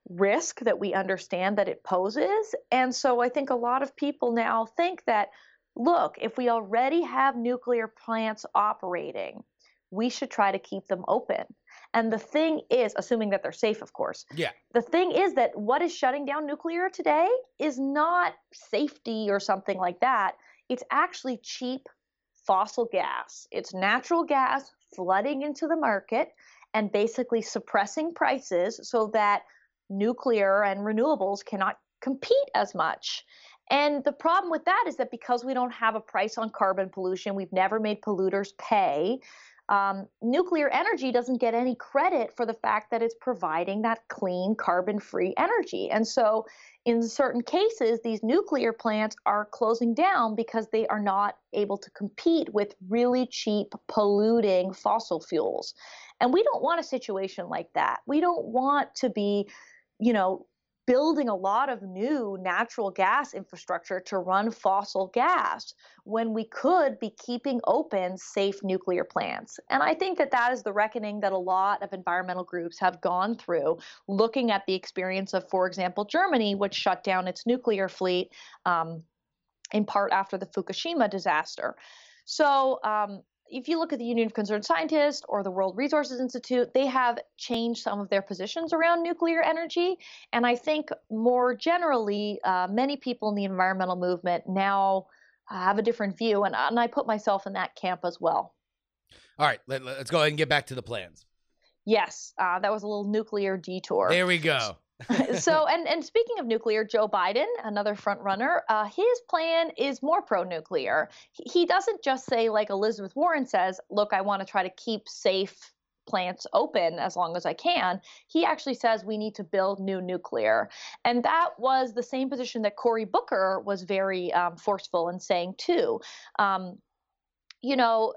risk that we understand that it poses. And so I think a lot of people now think that, look, if we already have nuclear plants operating, we should try to keep them open. And the thing is, assuming that they're safe, of course. Yeah. The thing is that what is shutting down nuclear today is not safety or something like that. It's actually cheap fossil gas. It's natural gas flooding into the market and basically suppressing prices so that nuclear and renewables cannot compete as much. And the problem with that is that because we don't have a price on carbon pollution, we've never made polluters pay. Um, nuclear energy doesn't get any credit for the fact that it's providing that clean, carbon free energy. And so, in certain cases, these nuclear plants are closing down because they are not able to compete with really cheap, polluting fossil fuels. And we don't want a situation like that. We don't want to be you know, building a lot of new natural gas infrastructure to run fossil gas when we could be keeping open safe nuclear plants. And I think that that is the reckoning that a lot of environmental groups have gone through, looking at the experience of, for example, Germany, which shut down its nuclear fleet um, in part after the Fukushima disaster. So, um, if you look at the Union of Concerned Scientists or the World Resources Institute, they have changed some of their positions around nuclear energy. And I think more generally, uh, many people in the environmental movement now have a different view. And, and I put myself in that camp as well. All right, let, us go ahead and get back to the plans. Yes, uh, that was a little nuclear detour. There we go. so, and and speaking of nuclear, Joe Biden, another front runner, uh, his plan is more pro-nuclear. He, he doesn't just say like Elizabeth Warren says, "Look, I want to try to keep safe plants open as long as I can. He actually says we need to build new nuclear. And that was the same position that Cory Booker was very um, forceful in saying, too. Um, you know,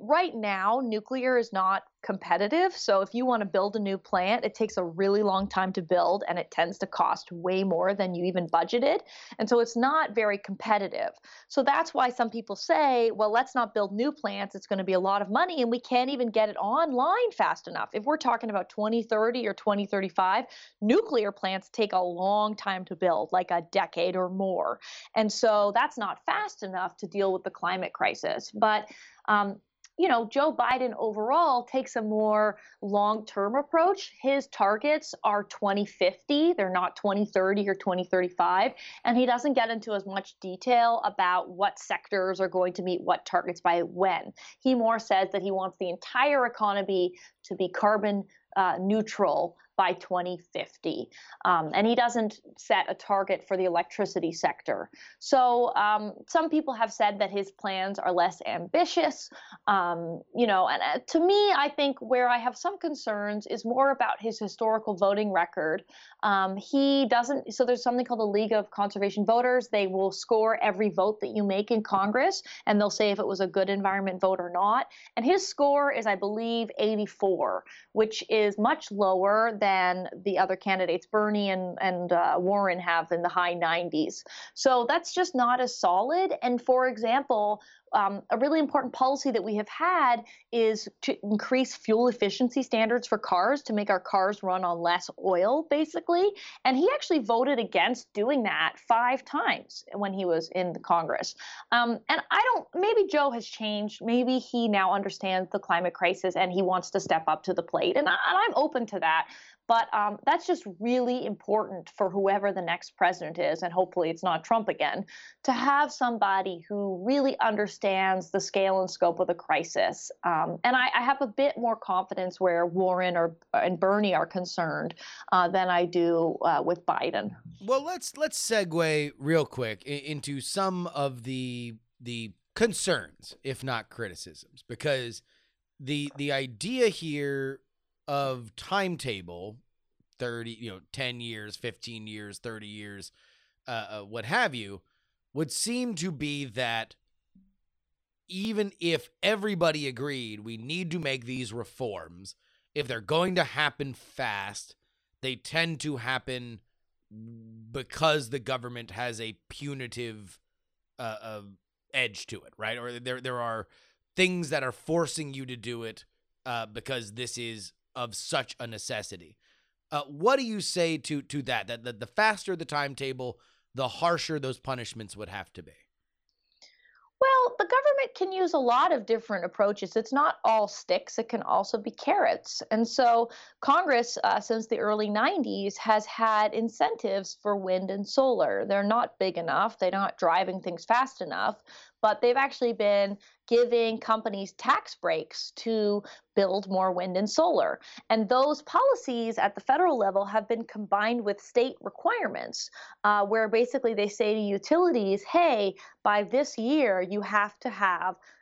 right now, nuclear is not competitive. So if you want to build a new plant, it takes a really long time to build and it tends to cost way more than you even budgeted. And so it's not very competitive. So that's why some people say, well, let's not build new plants. It's going to be a lot of money and we can't even get it online fast enough. If we're talking about 2030 or 2035, nuclear plants take a long time to build, like a decade or more. And so that's not fast enough to deal with the climate crisis. But um, you know, Joe Biden overall takes a more long term approach. His targets are 2050, they're not 2030 or 2035. And he doesn't get into as much detail about what sectors are going to meet what targets by when. He more says that he wants the entire economy to be carbon uh, neutral by 2050. Um, and he doesn't set a target for the electricity sector. So um, some people have said that his plans are less ambitious. Um, you know, and uh, to me, I think where I have some concerns is more about his historical voting record. Um, he doesn't, so there's something called the League of Conservation Voters. They will score every vote that you make in Congress, and they'll say if it was a good environment vote or not. And his score is, I believe, 84, which is much lower than than the other candidates, Bernie and, and uh, Warren, have in the high 90s. So that's just not as solid. And for example, um, a really important policy that we have had is to increase fuel efficiency standards for cars to make our cars run on less oil, basically. And he actually voted against doing that five times when he was in the Congress. Um, and I don't, maybe Joe has changed. Maybe he now understands the climate crisis and he wants to step up to the plate. And, I, and I'm open to that. But um, that's just really important for whoever the next president is, and hopefully it's not Trump again, to have somebody who really understands the scale and scope of the crisis. Um, and I, I, have a bit more confidence where Warren or and Bernie are concerned uh, than I do uh, with Biden. Well, let's let's segue real quick into some of the the concerns, if not criticisms, because the the idea here of timetable 30, you know, 10 years, 15 years, 30 years, uh, uh, what have you, would seem to be that even if everybody agreed we need to make these reforms, if they're going to happen fast, they tend to happen because the government has a punitive uh, uh, edge to it, right? Or there there are things that are forcing you to do it uh, because this is of such a necessity. Uh, what do you say to to that? That the, the faster the timetable, the harsher those punishments would have to be. Well, the government can use a lot of different approaches. It's not all sticks, it can also be carrots. And so, Congress, uh, since the early 90s, has had incentives for wind and solar. They're not big enough, they're not driving things fast enough, but they've actually been giving companies tax breaks to build more wind and solar. And those policies at the federal level have been combined with state requirements, uh, where basically they say to utilities, hey, by this year, you have to have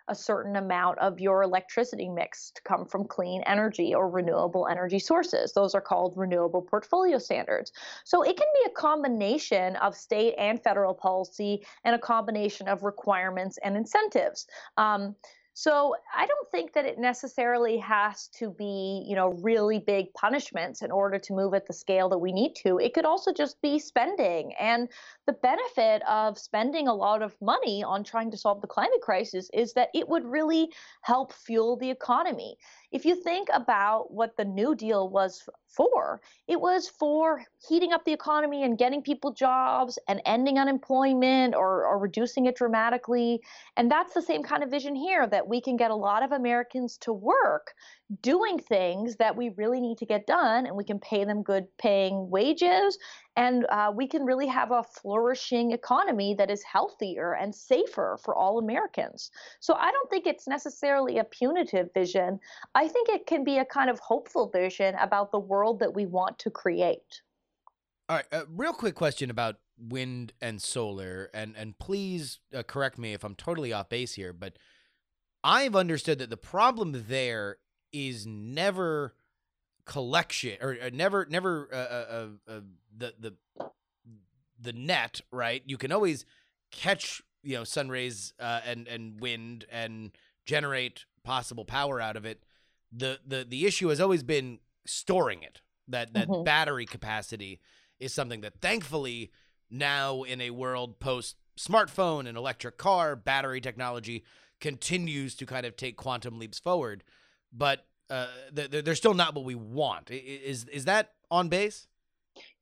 a certain amount of your electricity mix to come from clean energy or renewable energy sources. Those are called renewable portfolio standards. So it can be a combination of state and federal policy and a combination of requirements and incentives. Um, so I don't think that it necessarily has to be, you know, really big punishments in order to move at the scale that we need to. It could also just be spending. And the benefit of spending a lot of money on trying to solve the climate crisis is that it would really help fuel the economy. If you think about what the New Deal was for, it was for heating up the economy and getting people jobs and ending unemployment or, or reducing it dramatically. And that's the same kind of vision here that we can get a lot of Americans to work doing things that we really need to get done and we can pay them good paying wages and uh, we can really have a flourishing economy that is healthier and safer for all Americans. So I don't think it's necessarily a punitive vision. I think it can be a kind of hopeful vision about the world that we want to create. All right, uh, real quick question about wind and solar, and and please uh, correct me if I'm totally off base here, but I've understood that the problem there is never collection or uh, never never uh, uh, uh, uh, the the the net right? You can always catch you know sun rays uh, and and wind and generate possible power out of it. The the the issue has always been storing it. That that mm-hmm. battery capacity is something that thankfully now in a world post smartphone and electric car battery technology continues to kind of take quantum leaps forward but uh, they're, still not what we want. Is is that on base?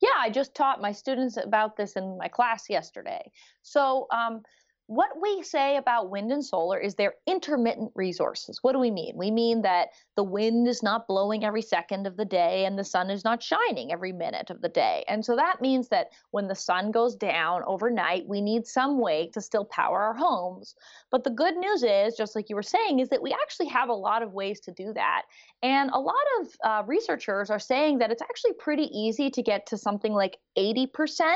Yeah, I just taught my students about this in my class yesterday. So um, what we say about wind and solar is they're intermittent resources. What do we mean? We mean that the wind is not blowing every second of the day and the sun is not shining every minute of the day. And so that means that when the sun goes down overnight, we need some way to still power our homes. But the good news is, just like you were saying, is that we actually have a lot of ways to do that. And a lot of uh, researchers are saying that it's actually pretty easy to get to something like 80%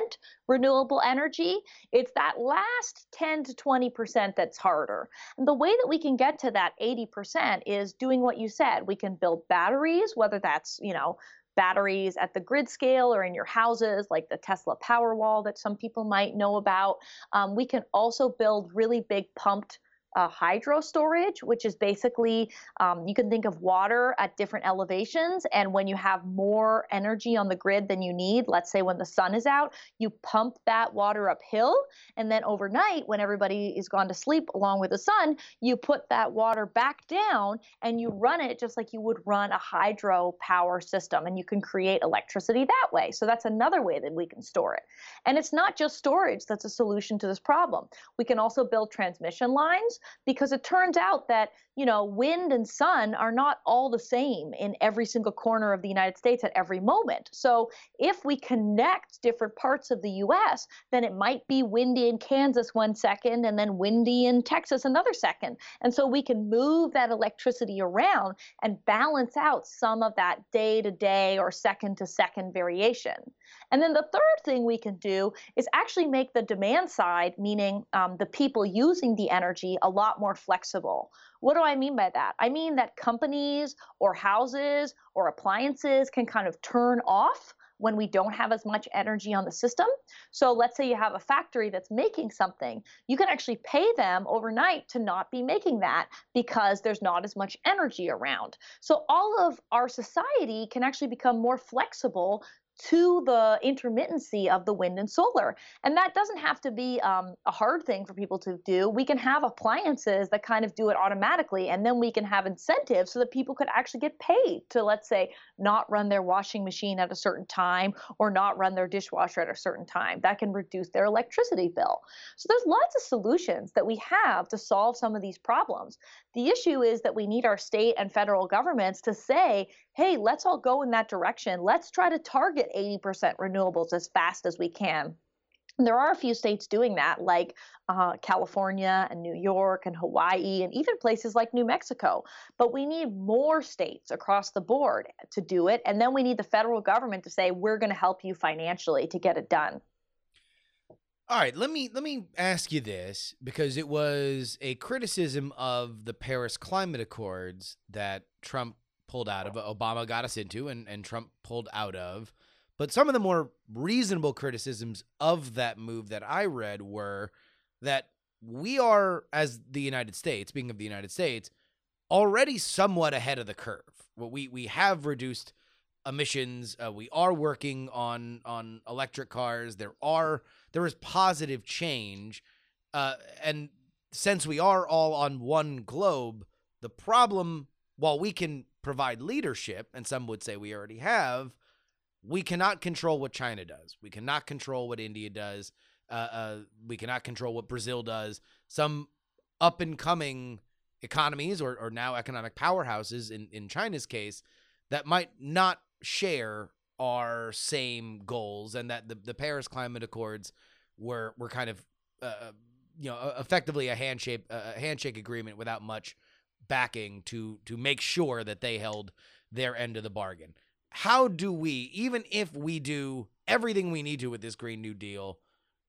renewable energy. It's that last 10 to 20% that's harder. And the way that we can get to that 80% is doing what you said. We can build batteries, whether that's, you know, batteries at the grid scale or in your houses, like the Tesla Powerwall that some people might know about. Um, we can also build really big pumped uh, hydro storage, which is basically um, you can think of water at different elevations. And when you have more energy on the grid than you need, let's say when the sun is out, you pump that water uphill. And then overnight, when everybody is gone to sleep along with the sun, you put that water back down and you run it just like you would run a hydro power system. And you can create electricity that way. So that's another way that we can store it. And it's not just storage that's a solution to this problem. We can also build transmission lines because it turns out that, you know, wind and sun are not all the same in every single corner of the United States at every moment. So if we connect different parts of the US, then it might be windy in Kansas one second and then windy in Texas another second. And so we can move that electricity around and balance out some of that day to day or second to second variation. And then the third thing we can do is actually make the demand side, meaning um, the people using the energy, a lot more flexible. What do I mean by that? I mean that companies or houses or appliances can kind of turn off when we don't have as much energy on the system. So let's say you have a factory that's making something, you can actually pay them overnight to not be making that because there's not as much energy around. So all of our society can actually become more flexible to the intermittency of the wind and solar. And that doesn't have to be um, a hard thing for people to do. We can have appliances that kind of do it automatically, and then we can have incentives so that people could actually get paid to, let's say, not run their washing machine at a certain time or not run their dishwasher at a certain time. That can reduce their electricity bill. So there's lots of solutions that we have to solve some of these problems. The issue is that we need our state and federal governments to say, hey, let's all go in that direction. Let's try to target 80% renewables as fast as we can. And there are a few states doing that, like uh, California and New York and Hawaii, and even places like New Mexico. But we need more states across the board to do it. And then we need the federal government to say, we're going to help you financially to get it done. All right, let me let me ask you this because it was a criticism of the Paris Climate Accords that Trump pulled out of, Obama got us into, and, and Trump pulled out of. But some of the more reasonable criticisms of that move that I read were that we are, as the United States, being of the United States, already somewhat ahead of the curve. We we have reduced emissions. Uh, we are working on on electric cars. There are there is positive change, uh, and since we are all on one globe, the problem, while we can provide leadership, and some would say we already have, we cannot control what China does. We cannot control what India does. Uh, uh, we cannot control what Brazil does. Some up and coming economies or, or now economic powerhouses in, in China's case that might not share our same goals and that the, the Paris Climate Accords were were kind of uh, uh you know effectively a handshake a handshake agreement without much backing to to make sure that they held their end of the bargain. How do we, even if we do everything we need to with this Green New Deal,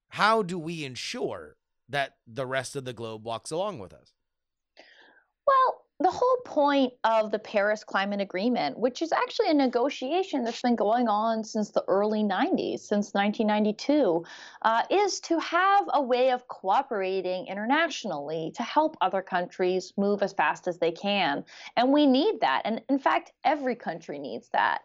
how do we ensure that the rest of the globe walks along with us? Well, the whole point of the Paris Climate Agreement, which is actually a negotiation that's been going on since the early 90s, since 1992, uh, is to have a way of cooperating internationally to help other countries move as fast as they can. And we need that. And in fact, every country needs that.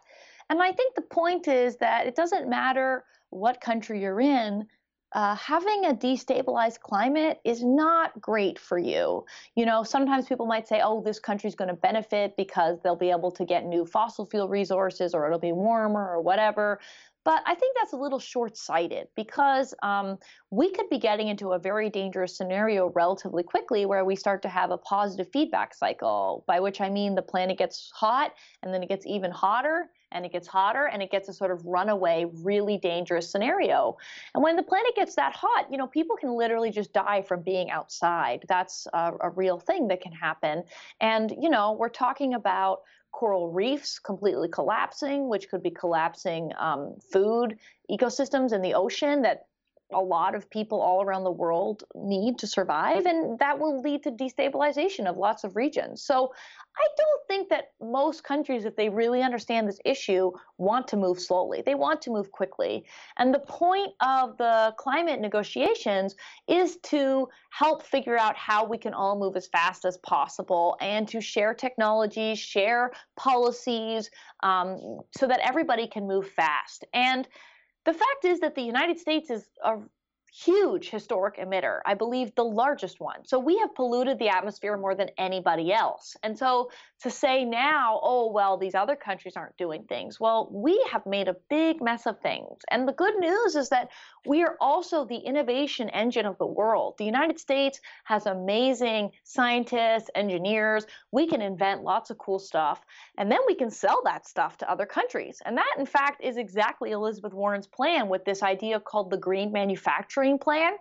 And I think the point is that it doesn't matter what country you're in, uh, having a destabilized climate is not great for you. You know, sometimes people might say, oh, this country's going to benefit because they'll be able to get new fossil fuel resources or it'll be warmer or whatever. But I think that's a little short sighted because um, we could be getting into a very dangerous scenario relatively quickly where we start to have a positive feedback cycle, by which I mean the planet gets hot and then it gets even hotter and it gets hotter and it gets a sort of runaway, really dangerous scenario. And when the planet gets that hot, you know, people can literally just die from being outside. That's a, a real thing that can happen. And, you know, we're talking about coral reefs completely collapsing, which could be collapsing um, food ecosystems in the ocean that a lot of people all around the world need to survive, and that will lead to destabilization of lots of regions. So I don't think that most countries, if they really understand this issue, want to move slowly. They want to move quickly. And the point of the climate negotiations is to help figure out how we can all move as fast as possible and to share technologies, share policies, um, so that everybody can move fast. And the fact is that the United States is a huge historic emitter, I believe the largest one. So we have polluted the atmosphere more than anybody else. And so to say now, oh, well, these other countries aren't doing things, well, we have made a big mess of things. And the good news is that we are also the innovation engine of the world. The United States has amazing scientists, engineers. We can invent lots of cool stuff, and then we can sell that stuff to other countries. And that, in fact, is exactly Elizabeth Warren's plan with this idea called the Green Manufacturing Plan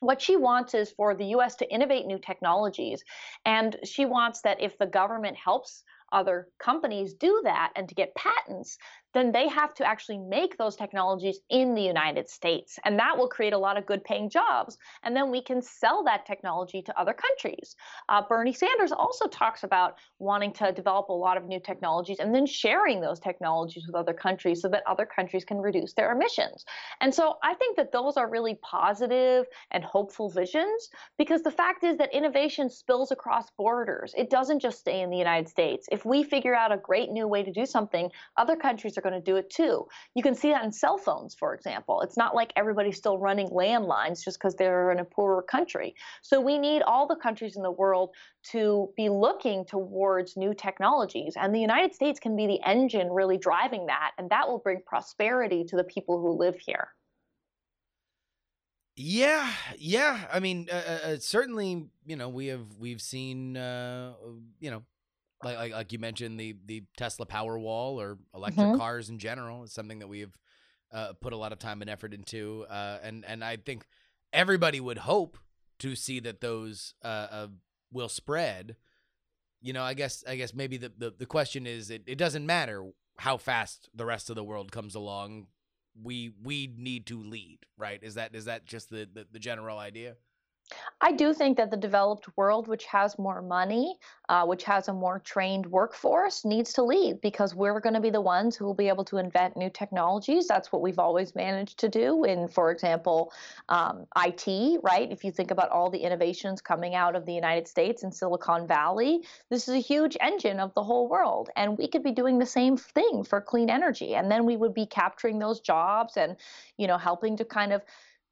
what she wants is for the US to innovate new technologies. And she wants that if the government helps other companies do that and to get patents, then they have to actually make those technologies in the United States. And that will create a lot of good paying jobs. And then we can sell that technology to other countries. Uh, Bernie Sanders also talks about wanting to develop a lot of new technologies and then sharing those technologies with other countries so that other countries can reduce their emissions. And so I think that those are really positive and hopeful visions because the fact is that innovation spills across borders. It doesn't just stay in the United States. If we figure out a great new way to do something, other countries are going to do it too. You can see that in cell phones, for example. It's not like everybody's still running landlines just because they're in a poorer country. So we need all the countries in the world to be looking towards new technologies. And the United States can be the engine really driving that. And that will bring prosperity to the people who live here. Yeah, yeah. I mean, uh, uh, uh certainly, you know, we have we've seen, uh, you know, like, like like you mentioned the the Tesla Powerwall or electric mm-hmm. cars in general is something that we've uh, put a lot of time and effort into, uh, and and I think everybody would hope to see that those uh, uh, will spread. You know, I guess I guess maybe the the, the question is it, it doesn't matter how fast the rest of the world comes along. We we need to lead, right? Is that is that just the, the, the general idea? I do think that the developed world, which has more money, uh, which has a more trained workforce, needs to lead because we're going to be the ones who will be able to invent new technologies. That's what we've always managed to do in, for example, um, IT, right? If you think about all the innovations coming out of the United States and Silicon Valley, this is a huge engine of the whole world. And we could be doing the same thing for clean energy. And then we would be capturing those jobs and, you know, helping to kind of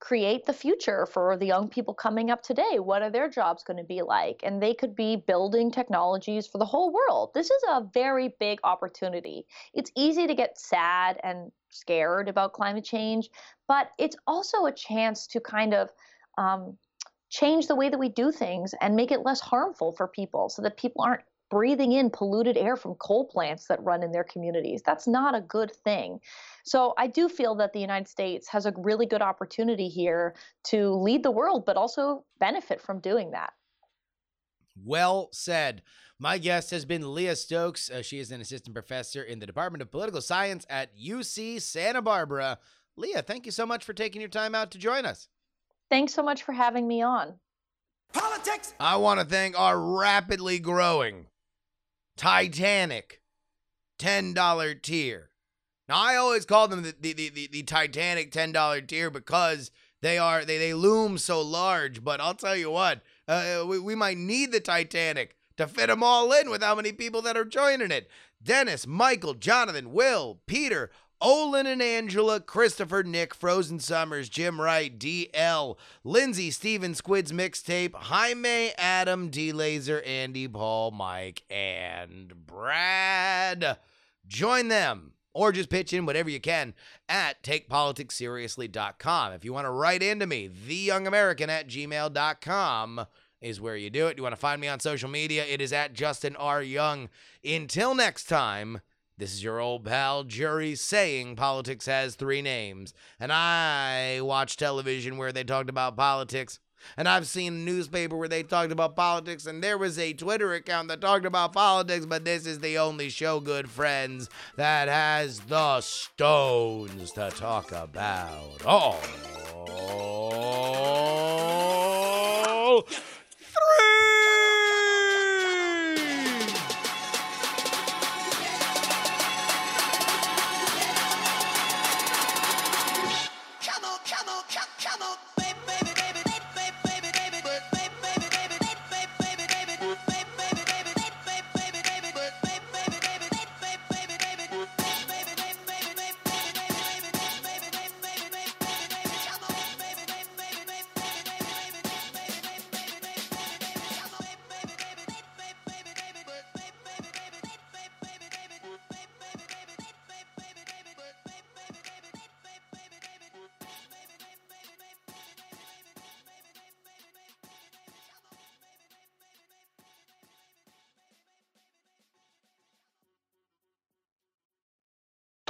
create the future for the young people coming up today. What are their jobs going to be like? And they could be building technologies for the whole world. This is a very big opportunity. It's easy to get sad and scared about climate change, but it's also a chance to kind of um, change the way that we do things and make it less harmful for people so that people aren't breathing in polluted air from coal plants that run in their communities. That's not a good thing. So I do feel that the United States has a really good opportunity here to lead the world, but also benefit from doing that. Well said. My guest has been Leah Stokes. Uh, she is an assistant professor in the Department of Political Science at UC Santa Barbara. Leah, thank you so much for taking your time out to join us. Thanks so much for having me on. Politics! I want to thank our rapidly growing Titanic $10 tier. Now I always call them the the, the, the, Titanic $10 tier because they are they, they loom so large, but I'll tell you what, uh, we, we might need the Titanic to fit them all in with how many people that are joining it. Dennis, Michael, Jonathan, Will, Peter, Olin and Angela, Christopher, Nick, Frozen Summers, Jim Wright, DL, Lindsay, Steven, Squids Mixtape, Jaime, Adam, D Laser, Andy, Paul, Mike, and Brad. Join them or just pitch in whatever you can at takepoliticsseriously.com. If you want to write into me, theyoungamerican at gmail.com is where you do it. You want to find me on social media, it is at Justin R. Young. Until next time, this is your old pal Jury saying politics has three names. And I watch television where they talked about politics. And I've seen a newspaper where they talked about politics, and there was a Twitter account that talked about politics, but this is the only show, good friends, that has the stones to talk about. Oh.